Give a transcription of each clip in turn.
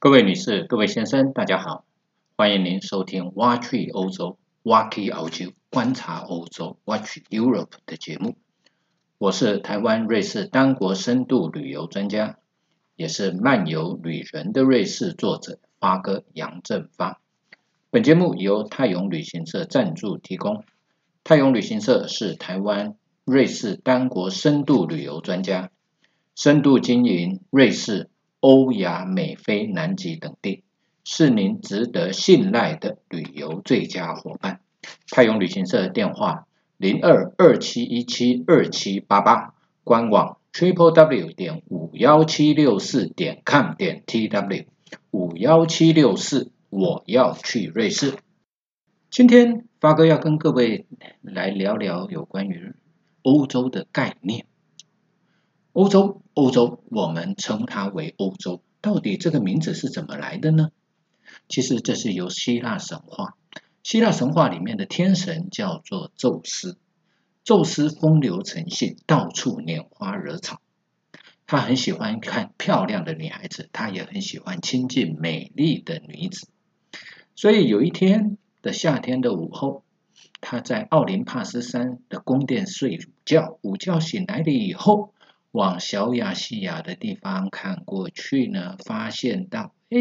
各位女士、各位先生，大家好，欢迎您收听《Watch 欧洲》（Walkie 欧洲）观察欧洲 （Watch Europe） 的节目。我是台湾瑞士单国深度旅游专家，也是漫游旅人的瑞士作者发哥杨正发。本节目由泰永旅行社赞助提供。泰永旅行社是台湾瑞士单国深度旅游专家，深度经营瑞士。欧亚美非南极等地，是您值得信赖的旅游最佳伙伴。泰永旅行社电话零二二七一七二七八八，官网 triple w 点五幺七六四点 com 点 tw 五幺七六四，我要去瑞士。今天发哥要跟各位来聊聊有关于欧洲的概念。欧洲，欧洲，我们称它为欧洲。到底这个名字是怎么来的呢？其实这是由希腊神话，希腊神话里面的天神叫做宙斯。宙斯风流成性，到处拈花惹草。他很喜欢看漂亮的女孩子，他也很喜欢亲近美丽的女子。所以有一天的夏天的午后，他在奥林帕斯山的宫殿睡午觉，午觉醒来了以后。往小亚细亚的地方看过去呢，发现到，哎，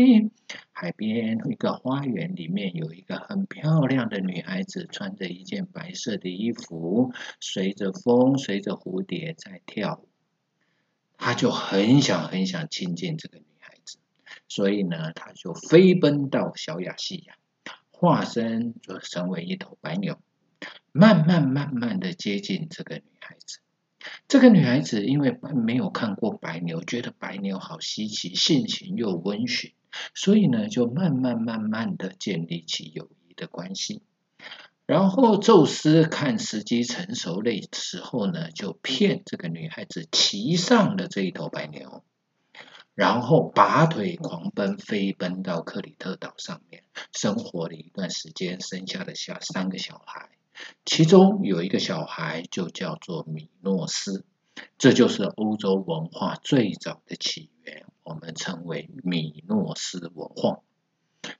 海边一个花园里面有一个很漂亮的女孩子，穿着一件白色的衣服，随着风，随着蝴蝶在跳。他就很想很想亲近这个女孩子，所以呢，他就飞奔到小亚细亚，化身就成为一头白牛，慢慢慢慢的接近这个女孩子。这个女孩子因为没有看过白牛，觉得白牛好稀奇，性情又温驯，所以呢，就慢慢慢慢的建立起友谊的关系。然后宙斯看时机成熟的时候呢，就骗这个女孩子骑上了这一头白牛，然后拔腿狂奔，飞奔到克里特岛上面，生活了一段时间，生下了下三个小孩。其中有一个小孩就叫做米诺斯，这就是欧洲文化最早的起源，我们称为米诺斯文化。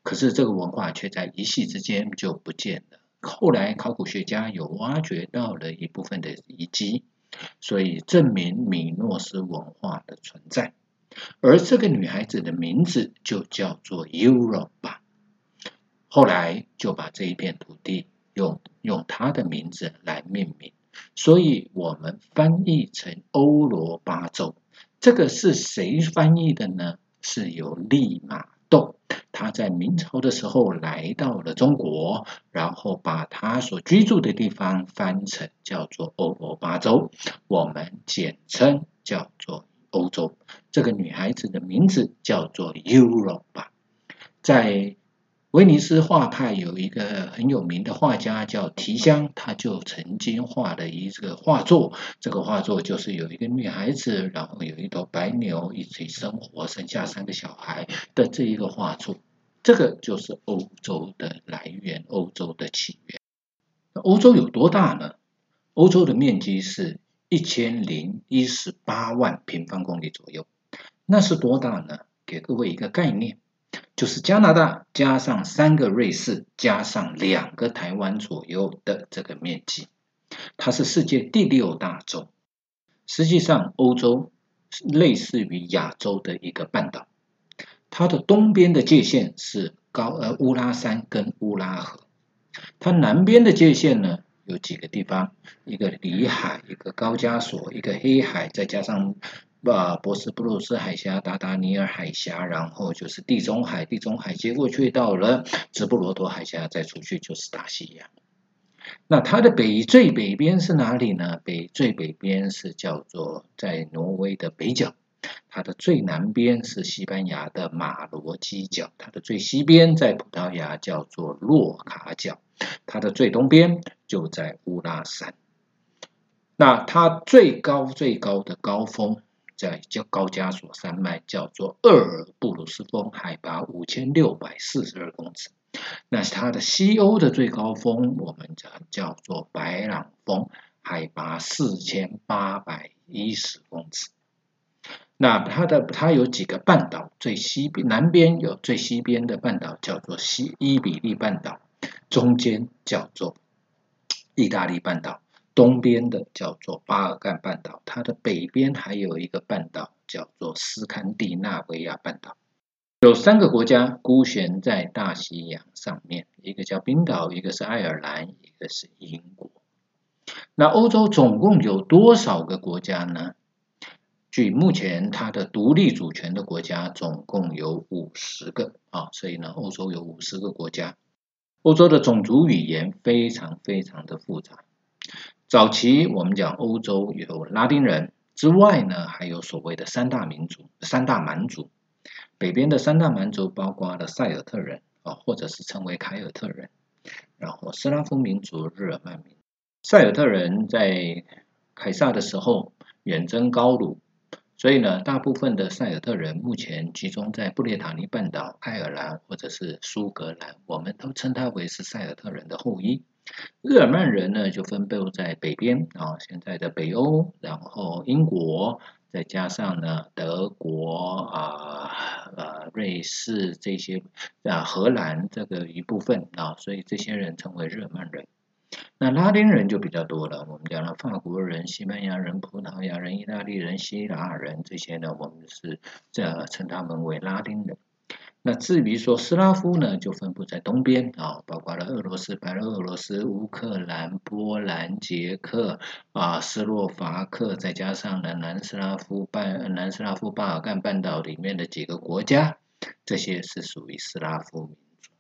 可是这个文化却在一夕之间就不见了。后来考古学家有挖掘到了一部分的遗迹，所以证明米诺斯文化的存在。而这个女孩子的名字就叫做 Europa，后来就把这一片土地。用用他的名字来命名，所以我们翻译成欧罗巴洲。这个是谁翻译的呢？是由利玛窦，他在明朝的时候来到了中国，然后把他所居住的地方翻成叫做欧罗巴洲，我们简称叫做欧洲。这个女孩子的名字叫做 Europa，在。威尼斯画派有一个很有名的画家叫提香，他就曾经画了一这个画作。这个画作就是有一个女孩子，然后有一头白牛一起生活，生下三个小孩的这一个画作。这个就是欧洲的来源，欧洲的起源。那欧洲有多大呢？欧洲的面积是一千零一十八万平方公里左右。那是多大呢？给各位一个概念。就是加拿大加上三个瑞士加上两个台湾左右的这个面积，它是世界第六大洲。实际上，欧洲类似于亚洲的一个半岛。它的东边的界限是高呃乌拉山跟乌拉河，它南边的界限呢有几个地方，一个里海，一个高加索，一个黑海，再加上。把博斯布鲁斯海峡、达达尼尔海峡，然后就是地中海，地中海接过去到了直布罗陀海峡，再出去就是大西洋。那它的北最北边是哪里呢？北最北边是叫做在挪威的北角，它的最南边是西班牙的马罗基角，它的最西边在葡萄牙叫做洛卡角，它的最东边就在乌拉山。那它最高最高的高峰。在叫高加索山脉，叫做厄尔布鲁斯峰，海拔五千六百四十二公尺。那是它的西欧的最高峰，我们叫叫做白朗峰，海拔四千八百一十公尺。那它的它有几个半岛，最西边南边有最西边的半岛叫做西伊比利半岛，中间叫做意大利半岛，东边的叫做巴尔干半岛，它的北边还有一个半岛叫做斯堪的纳维亚半岛。有三个国家孤悬在大西洋上面，一个叫冰岛，一个是爱尔兰，一个是英国。那欧洲总共有多少个国家呢？据目前它的独立主权的国家总共有五十个啊，所以呢，欧洲有五十个国家。欧洲的种族语言非常非常的复杂。早期我们讲欧洲有拉丁人之外呢，还有所谓的三大民族、三大蛮族。北边的三大蛮族包括了塞尔特人啊，或者是称为凯尔特人，然后斯拉夫民族、日耳曼民。塞尔特人在凯撒的时候远征高卢。所以呢，大部分的塞尔特人目前集中在布列塔尼半岛、爱尔兰或者是苏格兰，我们都称它为是塞尔特人的后裔。日耳曼人呢，就分布在北边啊，现在的北欧，然后英国，再加上呢德国啊、呃瑞士这些啊，荷兰这个一部分啊，所以这些人称为日耳曼人。那拉丁人就比较多了，我们讲了法国人、西班牙人、葡萄牙人、意大利人、希腊人这些呢，我们是这称他们为拉丁人。那至于说斯拉夫呢，就分布在东边啊，包括了俄罗斯、白俄罗斯、乌克兰、波兰、捷克啊、斯洛伐克，再加上呢南斯拉夫半南斯拉夫巴尔干半岛里面的几个国家，这些是属于斯拉夫民族。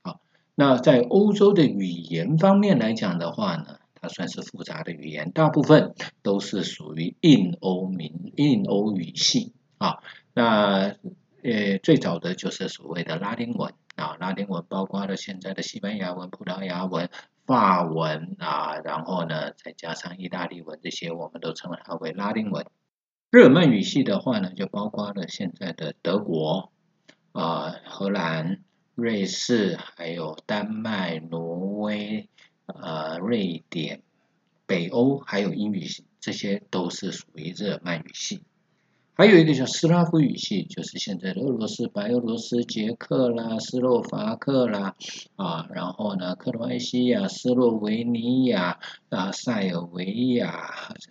好。那在欧洲的语言方面来讲的话呢，它算是复杂的语言，大部分都是属于印欧民、印欧语系啊。那呃，最早的就是所谓的拉丁文啊，拉丁文包括了现在的西班牙文、葡萄牙文、法文啊，然后呢，再加上意大利文这些，我们都称它为拉丁文。日耳曼语系的话呢，就包括了现在的德国啊、荷兰。瑞士，还有丹麦、挪威、呃，瑞典、北欧，还有英语系，这些都是属于日耳曼语系。还有一个叫斯拉夫语系，就是现在的俄罗斯、白俄罗斯、捷克啦、斯洛伐克啦，啊，然后呢，克罗埃西亚、斯洛维尼亚啊、塞尔维亚、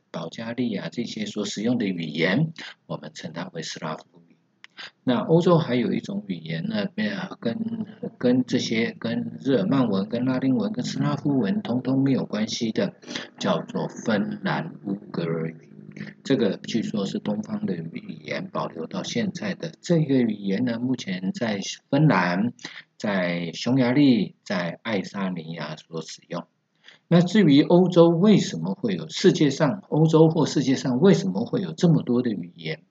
保加利亚这些所使用的语言，我们称它为斯拉夫语。那欧洲还有一种语言呢，跟跟这些跟日耳曼文、跟拉丁文、跟斯拉夫文通通没有关系的，叫做芬兰乌格尔语。这个据说是东方的语言，保留到现在的这个语言呢，目前在芬兰、在匈牙利、在爱沙尼亚所使用。那至于欧洲为什么会有世界上欧洲或世界上为什么会有这么多的语言？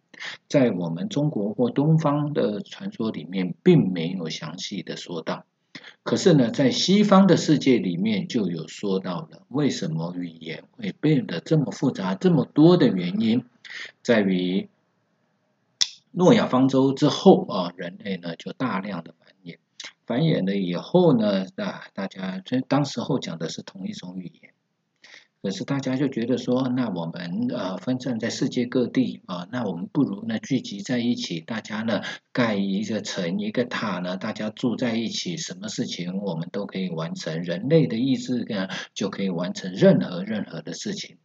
在我们中国或东方的传说里面，并没有详细的说到。可是呢，在西方的世界里面就有说到了，为什么语言会变得这么复杂、这么多的原因，在于诺亚方舟之后啊，人类呢就大量的繁衍，繁衍了以后呢，啊，大家这当时候讲的是同一种语言。可是大家就觉得说，那我们呃分散在世界各地啊，那我们不如呢聚集在一起，大家呢盖一个城一个塔呢，大家住在一起，什么事情我们都可以完成，人类的意志呢就可以完成任何任何的事情。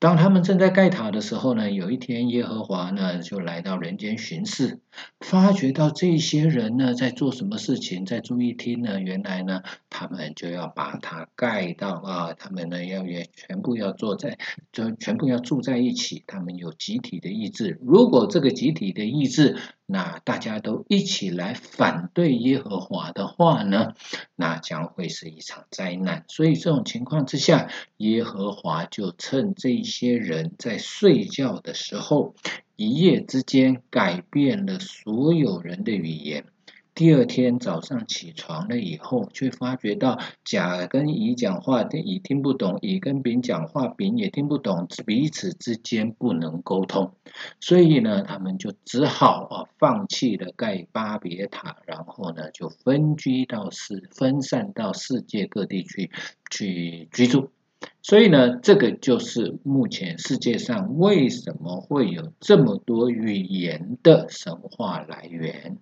当他们正在盖塔的时候呢，有一天耶和华呢就来到人间巡视，发觉到这些人呢在做什么事情，在注意听呢，原来呢他们就要把它盖到啊，他们呢要也全部要坐在，就全部要住在一起，他们有集体的意志。如果这个集体的意志，那大家都一起来反对耶和华的话呢，那将会是一场灾难。所以这种情况之下，耶和华就趁这些人在睡觉的时候，一夜之间改变了所有人的语言。第二天早上起床了以后，却发觉到甲跟乙讲话，乙听不懂；乙跟丙讲话，丙也听不懂，彼此之间不能沟通。所以呢，他们就只好啊放弃了盖巴别塔，然后呢就分居到世，分散到世界各地去去居住。所以呢，这个就是目前世界上为什么会有这么多语言的神话来源。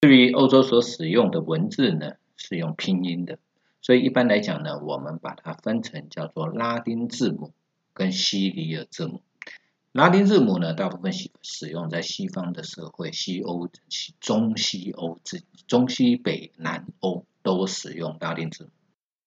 至于欧洲所使用的文字呢，是用拼音的，所以一般来讲呢，我们把它分成叫做拉丁字母跟西里尔字母。拉丁字母呢，大部分使使用在西方的社会，西欧、中西欧、中西北南欧都使用拉丁字母。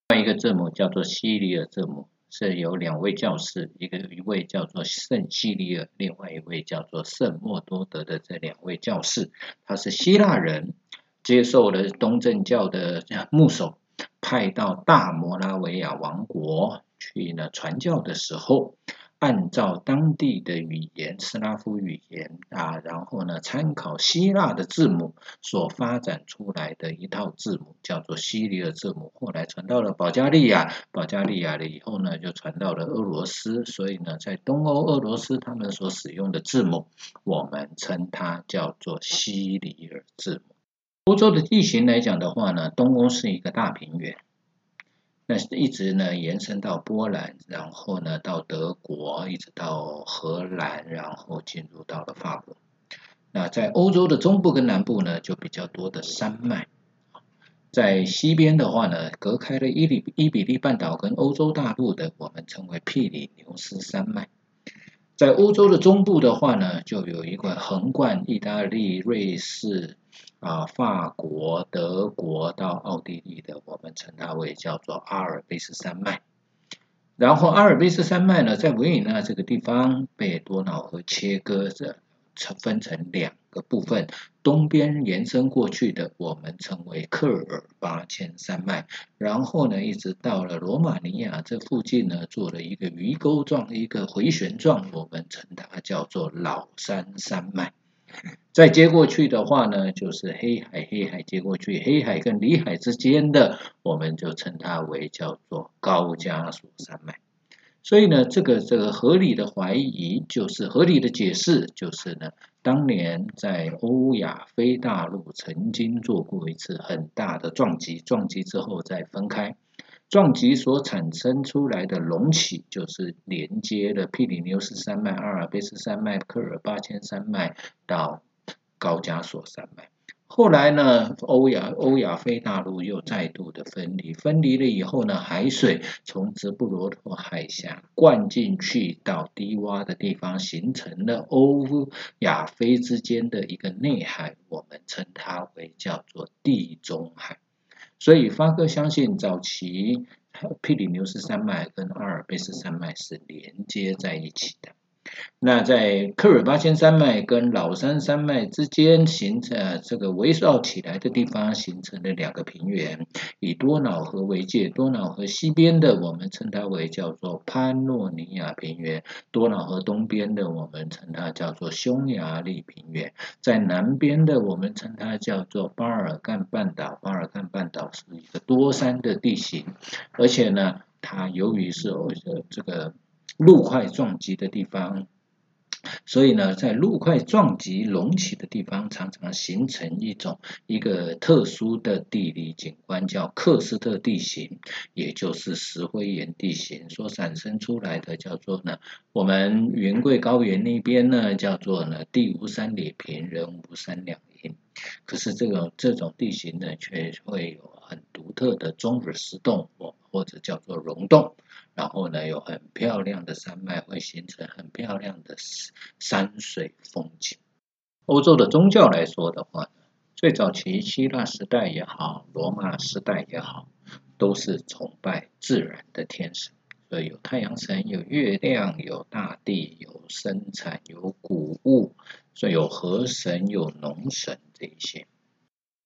另外一个字母叫做西里尔字母，是有两位教士，一个一位叫做圣西利尔，另外一位叫做圣莫多德的这两位教士，他是希腊人，接受了东正教的牧首，派到大摩拉维亚王国去呢传教的时候。按照当地的语言，斯拉夫语言啊，然后呢，参考希腊的字母所发展出来的一套字母，叫做西里尔字母。后来传到了保加利亚，保加利亚了以后呢，就传到了俄罗斯。所以呢，在东欧俄罗斯，他们所使用的字母，我们称它叫做西里尔字母。欧洲的地形来讲的话呢，东欧是一个大平原。那一直呢延伸到波兰，然后呢到德国，一直到荷兰，然后进入到了法国。那在欧洲的中部跟南部呢，就比较多的山脉。在西边的话呢，隔开了伊里伊比利半岛跟欧洲大陆的，我们称为庇里牛斯山脉。在欧洲的中部的话呢，就有一个横贯意大利、瑞士。啊，法国、德国到奥地利的，我们称它为叫做阿尔卑斯山脉。然后阿尔卑斯山脉呢，在维也纳这个地方被多瑙河切割着，成分成两个部分。东边延伸过去的，我们称为克尔巴阡山脉。然后呢，一直到了罗马尼亚这附近呢，做了一个鱼钩状、一个回旋状，我们称它叫做老山山脉。再接过去的话呢，就是黑海，黑海接过去，黑海跟里海之间的，我们就称它为叫做高加索山脉。所以呢，这个这个合理的怀疑，就是合理的解释，就是呢，当年在欧亚非大陆曾经做过一次很大的撞击，撞击之后再分开，撞击所产生出来的隆起，就是连接了庇里牛斯山脉、阿尔卑斯山脉、科尔巴阡山脉到。高加索山脉，后来呢，欧亚欧亚非大陆又再度的分离，分离了以后呢，海水从直布罗陀海峡灌进去到低洼的地方，形成了欧亚非之间的一个内海，我们称它为叫做地中海。所以发哥相信，早期庇里牛斯山脉跟阿尔卑斯山脉是连接在一起的。那在科尔巴阡山脉跟老山山脉之间形成这个围绕起来的地方，形成了两个平原，以多瑙河为界。多瑙河西边的我们称它为叫做潘诺尼亚平原，多瑙河东边的我们称它叫做匈牙利平原。在南边的我们称它叫做巴尔干半岛。巴尔干半岛是一个多山的地形，而且呢，它由于是呃这个。陆块撞击的地方，所以呢，在陆块撞击隆起的地方，常常形成一种一个特殊的地理景观，叫喀斯特地形，也就是石灰岩地形所产生出来的，叫做呢，我们云贵高原那边呢，叫做呢，地无三里平，人无三两银。可是这个这种地形呢，却会有很独特的钟乳石洞，或或者叫做溶洞。然后呢，有很漂亮的山脉，会形成很漂亮的山水风景。欧洲的宗教来说的话，最早期希腊时代也好，罗马时代也好，都是崇拜自然的天神，所以有太阳神，有月亮，有大地，有生产，有谷物，所以有河神，有农神这一些。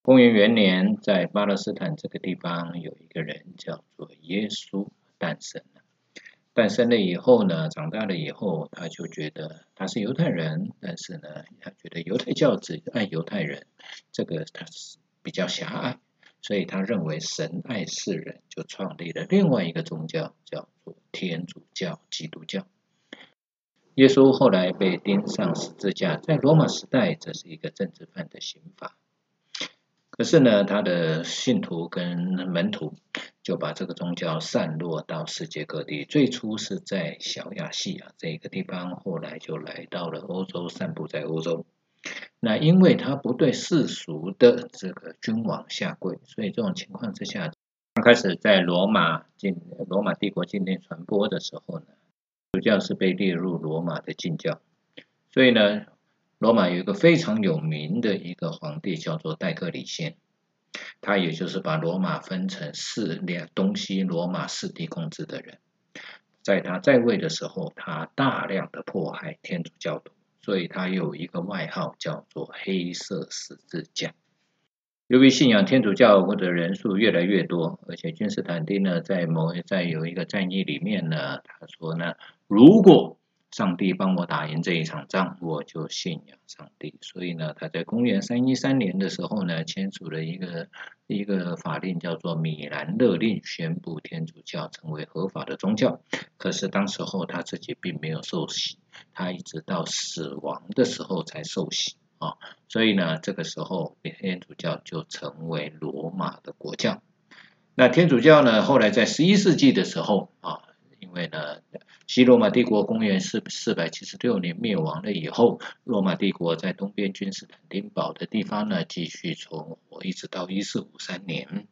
公元元年，在巴勒斯坦这个地方，有一个人叫做耶稣诞生。诞生了以后呢，长大了以后，他就觉得他是犹太人，但是呢，他觉得犹太教只爱犹太人，这个他是比较狭隘，所以他认为神爱世人，就创立了另外一个宗教，叫做天主教、基督教。耶稣后来被钉上十字架，在罗马时代，这是一个政治犯的刑罚。可是呢，他的信徒跟门徒就把这个宗教散落到世界各地。最初是在小亚细亚这个地方，后来就来到了欧洲，散布在欧洲。那因为他不对世俗的这个君王下跪，所以这种情况之下，刚开始在罗马进罗马帝国境内传播的时候呢，主教是被列入罗马的禁教。所以呢，罗马有一个非常有名的一个皇帝叫做戴克里先，他也就是把罗马分成四两东西罗马四地控制的人，在他在位的时候，他大量的迫害天主教徒。所以他有一个外号叫做“黑色十字架”。由于信仰天主教或者人数越来越多，而且君士坦丁呢，在某在有一个战役里面呢，他说呢，如果上帝帮我打赢这一场仗，我就信仰上帝。所以呢，他在公元三一三年的时候呢，签署了一个一个法令，叫做《米兰勒令》，宣布天主教成为合法的宗教。可是当时候他自己并没有受洗。他一直到死亡的时候才受洗啊，所以呢，这个时候天主教就成为罗马的国教。那天主教呢，后来在十一世纪的时候啊，因为呢，西罗马帝国公元四四百七十六年灭亡了以后，罗马帝国在东边君士坦丁堡的地方呢继续存活，一直到一四五三年。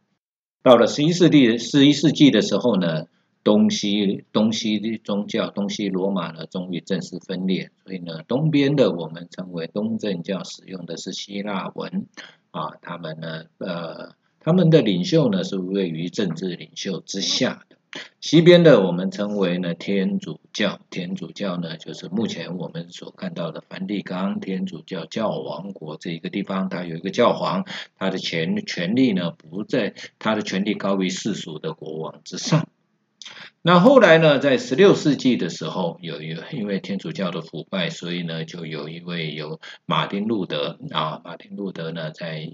到了十一世纪十一世纪的时候呢。东西东西宗教，东西罗马呢，终于正式分裂。所以呢，东边的我们称为东正教，使用的是希腊文啊。他们呢，呃，他们的领袖呢是位于政治领袖之下的。西边的我们称为呢天主教，天主教呢就是目前我们所看到的梵蒂冈天主教教王国这一个地方，它有一个教皇，他的权权力呢不在，他的权力高于世俗的国王之上。那后来呢，在十六世纪的时候，有一因为天主教的腐败，所以呢，就有一位有马丁路德啊，马丁路德呢，在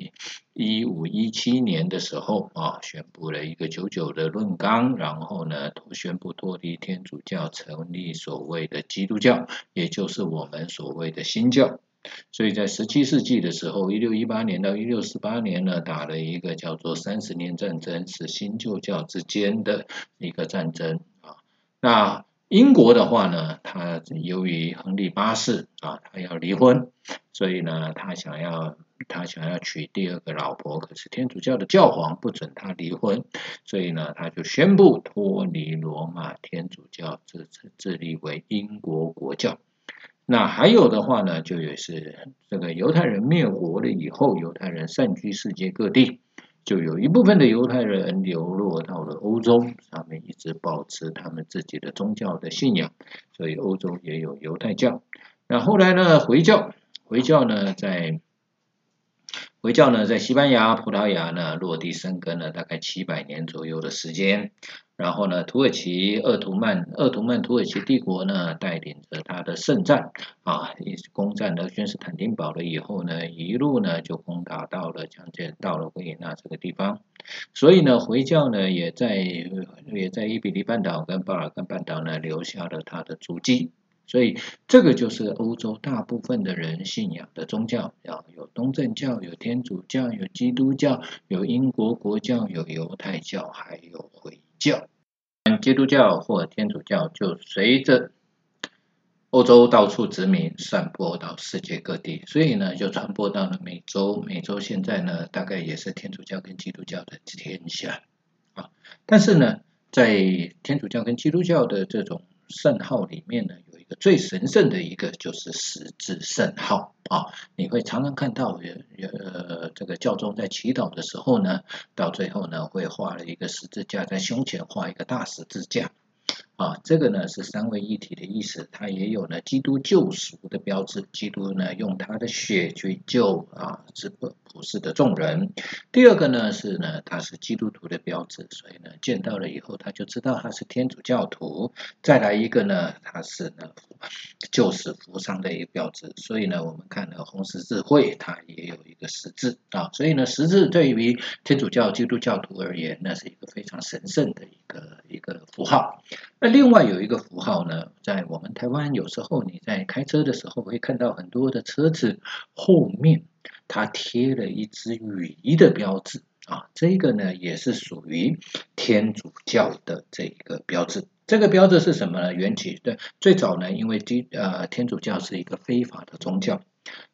一五一七年的时候啊，宣布了一个九九的论纲，然后呢，宣布脱离天主教，成立所谓的基督教，也就是我们所谓的新教。所以在十七世纪的时候，一六一八年到一六四八年呢，打了一个叫做三十年战争，是新旧教之间的一个战争啊。那英国的话呢，他由于亨利八世啊，他要离婚，所以呢，他想要他想要娶第二个老婆，可是天主教的教皇不准他离婚，所以呢，他就宣布脱离罗马天主教，自自立为英国国教。那还有的话呢，就也是这个犹太人灭国了以后，犹太人散居世界各地，就有一部分的犹太人流落到了欧洲，他们一直保持他们自己的宗教的信仰，所以欧洲也有犹太教。那后来呢，回教，回教呢，在回教呢，在西班牙、葡萄牙呢落地生根了大概七百年左右的时间。然后呢，土耳其鄂图曼鄂图曼土耳其帝国呢，带领着他的圣战啊，攻占了君士坦丁堡了以后呢，一路呢就攻打到了将近到了维也纳这个地方。所以呢，回教呢也在也在伊比利半岛跟巴尔干半岛呢留下了他的足迹。所以这个就是欧洲大部分的人信仰的宗教，要有东正教、有天主教、有基督教、有英国国教、有犹太教，还有回教。基督教或天主教就随着欧洲到处殖民，散播到世界各地，所以呢，就传播到了美洲。美洲现在呢，大概也是天主教跟基督教的天下啊。但是呢，在天主教跟基督教的这种圣号里面呢，最神圣的一个就是十字圣号啊！你会常常看到有有呃这个教宗在祈祷的时候呢，到最后呢会画了一个十字架，在胸前画一个大十字架。啊，这个呢是三位一体的意思，它也有呢基督救赎的标志，基督呢用他的血去救啊，这个普世的众人。第二个呢是呢，他是基督徒的标志，所以呢见到了以后他就知道他是天主教徒。再来一个呢，他是呢救死扶伤的一个标志，所以呢我们看了红十字会，它也有一个十字啊，所以呢十字对于天主教、基督教徒而言，那是一个非常神圣的一个一个符号。那另外有一个符号呢，在我们台湾有时候你在开车的时候会看到很多的车子后面它贴了一只鱼的标志啊，这个呢也是属于天主教的这一个标志。这个标志是什么呢？缘起对，最早呢，因为基呃天主教是一个非法的宗教，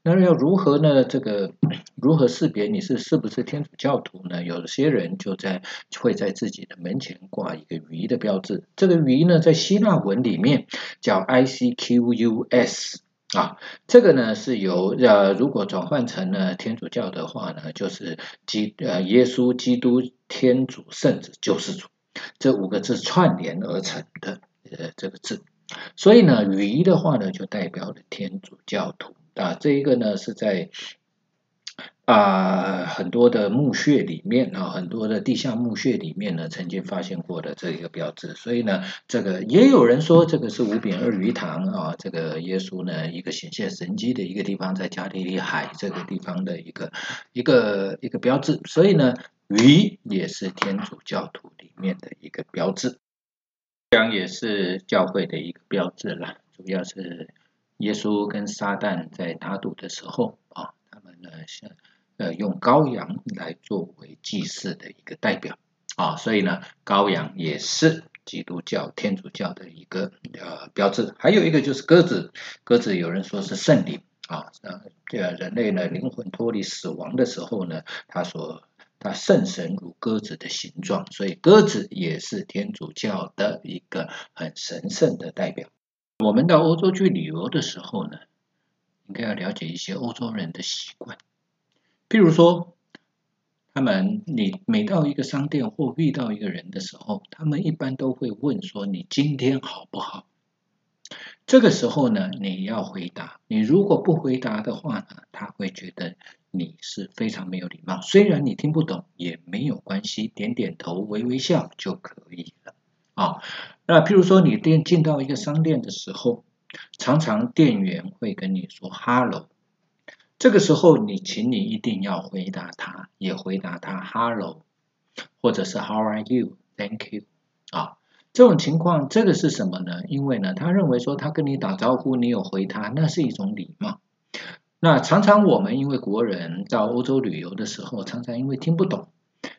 那要如何呢？这个如何识别你是是不是天主教徒呢？有些人就在会在自己的门前挂一个鱼的标志，这个鱼呢，在希腊文里面叫 I C Q U S 啊，这个呢是由呃如果转换成了天主教的话呢，就是基呃耶稣基督天主圣子救世主。这五个字串联而成的呃这个字，所以呢，鱼的话呢就代表了天主教徒啊。这一个呢是在啊很多的墓穴里面啊，很多的地下墓穴里面呢曾经发现过的这一个标志。所以呢，这个也有人说这个是五饼二鱼堂啊，这个耶稣呢一个显现神迹的一个地方，在加利利海这个地方的一个一个一个标志。所以呢。鱼也是天主教徒里面的一个标志，这样也是教会的一个标志了。主要是耶稣跟撒旦在打赌的时候啊，他们呢像呃用羔羊来作为祭祀的一个代表啊，所以呢羔羊也是基督教天主教的一个呃标志。还有一个就是鸽子，鸽子有人说是圣灵啊，这人类呢灵魂脱离死亡的时候呢，他说他圣神如鸽子的形状，所以鸽子也是天主教的一个很神圣的代表。我们到欧洲去旅游的时候呢，应该要了解一些欧洲人的习惯。譬如说，他们你每到一个商店或遇到一个人的时候，他们一般都会问说：“你今天好不好？”这个时候呢，你要回答。你如果不回答的话呢，他会觉得。你是非常没有礼貌，虽然你听不懂也没有关系，点点头、微微笑就可以了啊。那譬如说，你店进到一个商店的时候，常常店员会跟你说 “hello”，这个时候你，请你一定要回答他，也回答他 “hello”，或者是 “how are you”，“thank you” 啊。这种情况，这个是什么呢？因为呢，他认为说他跟你打招呼，你有回他，那是一种礼貌。那常常我们因为国人到欧洲旅游的时候，常常因为听不懂，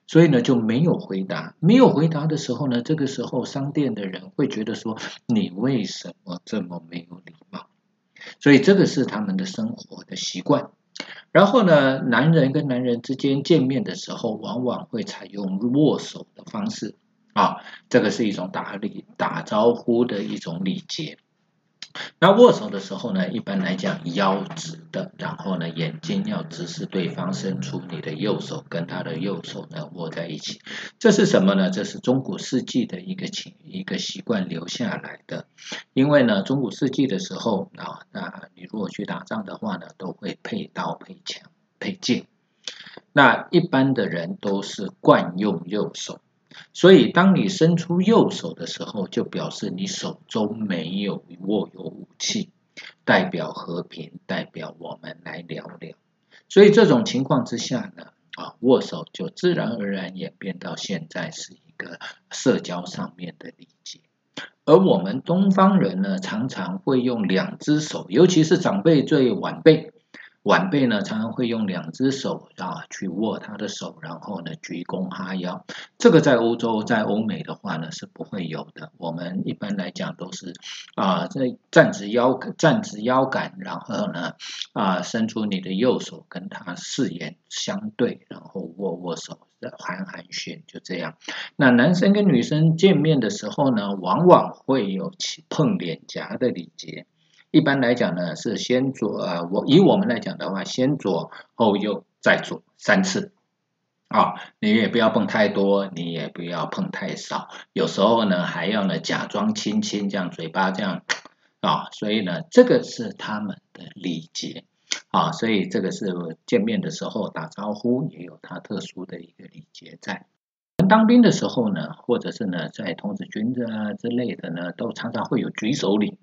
所以呢就没有回答。没有回答的时候呢，这个时候商店的人会觉得说，你为什么这么没有礼貌？所以这个是他们的生活的习惯。然后呢，男人跟男人之间见面的时候，往往会采用握手的方式啊，这个是一种打礼打招呼的一种礼节。那握手的时候呢，一般来讲腰直的，然后呢眼睛要直视对方，伸出你的右手跟他的右手呢握在一起。这是什么呢？这是中古世纪的一个情一个习惯留下来的。因为呢，中古世纪的时候啊，那你如果去打仗的话呢，都会配刀、配枪、配剑。那一般的人都是惯用右手。所以，当你伸出右手的时候，就表示你手中没有握有武器，代表和平，代表我们来聊聊。所以，这种情况之下呢，啊，握手就自然而然演变到现在是一个社交上面的礼节。而我们东方人呢，常常会用两只手，尤其是长辈对晚辈。晚辈呢，常常会用两只手啊去握他的手，然后呢鞠躬哈腰。这个在欧洲、在欧美的话呢是不会有的。我们一般来讲都是啊在站直腰站直腰杆，然后呢啊伸出你的右手跟他视眼相对，然后握握手寒寒暄，就这样。那男生跟女生见面的时候呢，往往会有碰脸颊的礼节。一般来讲呢，是先左呃，我以我们来讲的话，先左后右再左三次，啊，你也不要碰太多，你也不要碰太少，有时候呢还要呢假装亲亲，这样嘴巴这样啊，所以呢这个是他们的礼节啊，所以这个是见面的时候打招呼也有他特殊的一个礼节在。当兵的时候呢，或者是呢在童子军啊之类的呢，都常常会有举手礼。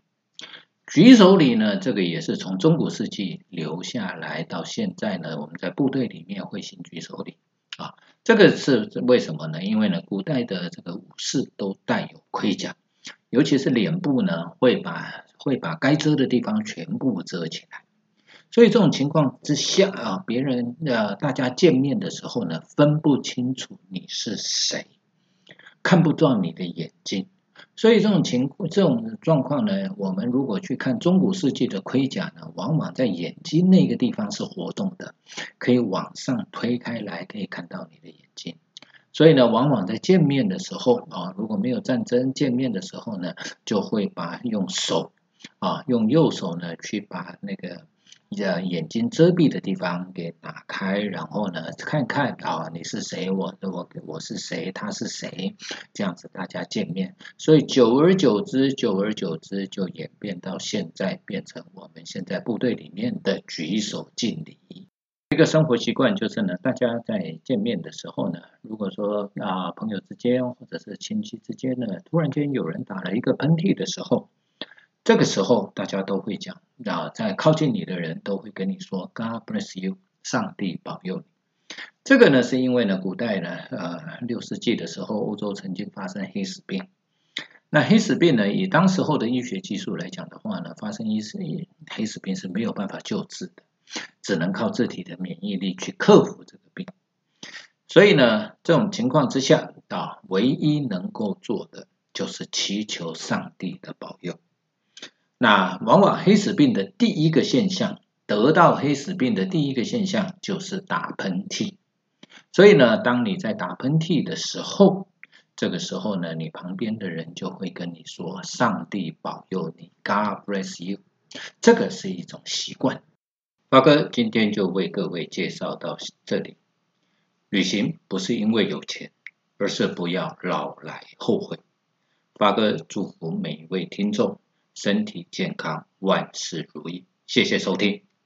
举手礼呢，这个也是从中古世纪留下来到现在呢，我们在部队里面会行举手礼啊。这个是为什么呢？因为呢，古代的这个武士都带有盔甲，尤其是脸部呢，会把会把该遮的地方全部遮起来。所以这种情况之下啊，别人呃大家见面的时候呢，分不清楚你是谁，看不到你的眼睛。所以这种情况这种状况呢，我们如果去看中古世纪的盔甲呢，往往在眼睛那个地方是活动的，可以往上推开来，可以看到你的眼睛。所以呢，往往在见面的时候啊，如果没有战争，见面的时候呢，就会把用手啊，用右手呢去把那个。呃，眼睛遮蔽的地方给打开，然后呢，看看啊，你是谁？我我我是谁？他是谁？这样子大家见面，所以久而久之，久而久之就演变到现在，变成我们现在部队里面的举手敬礼。一个生活习惯就是呢，大家在见面的时候呢，如果说啊朋友之间或者是亲戚之间呢，突然间有人打了一个喷嚏的时候。这个时候，大家都会讲，啊，在靠近你的人都会跟你说 “God bless you”，上帝保佑你。这个呢，是因为呢，古代呢，呃，六世纪的时候，欧洲曾经发生黑死病。那黑死病呢，以当时候的医学技术来讲的话呢，发生一死黑死病是没有办法救治的，只能靠自体的免疫力去克服这个病。所以呢，这种情况之下，啊，唯一能够做的就是祈求上帝的保佑。那往往黑死病的第一个现象，得到黑死病的第一个现象就是打喷嚏。所以呢，当你在打喷嚏的时候，这个时候呢，你旁边的人就会跟你说：“上帝保佑你，God bless you。”这个是一种习惯。发哥今天就为各位介绍到这里。旅行不是因为有钱，而是不要老来后悔。发哥祝福每一位听众。身体健康，万事如意。谢谢收听。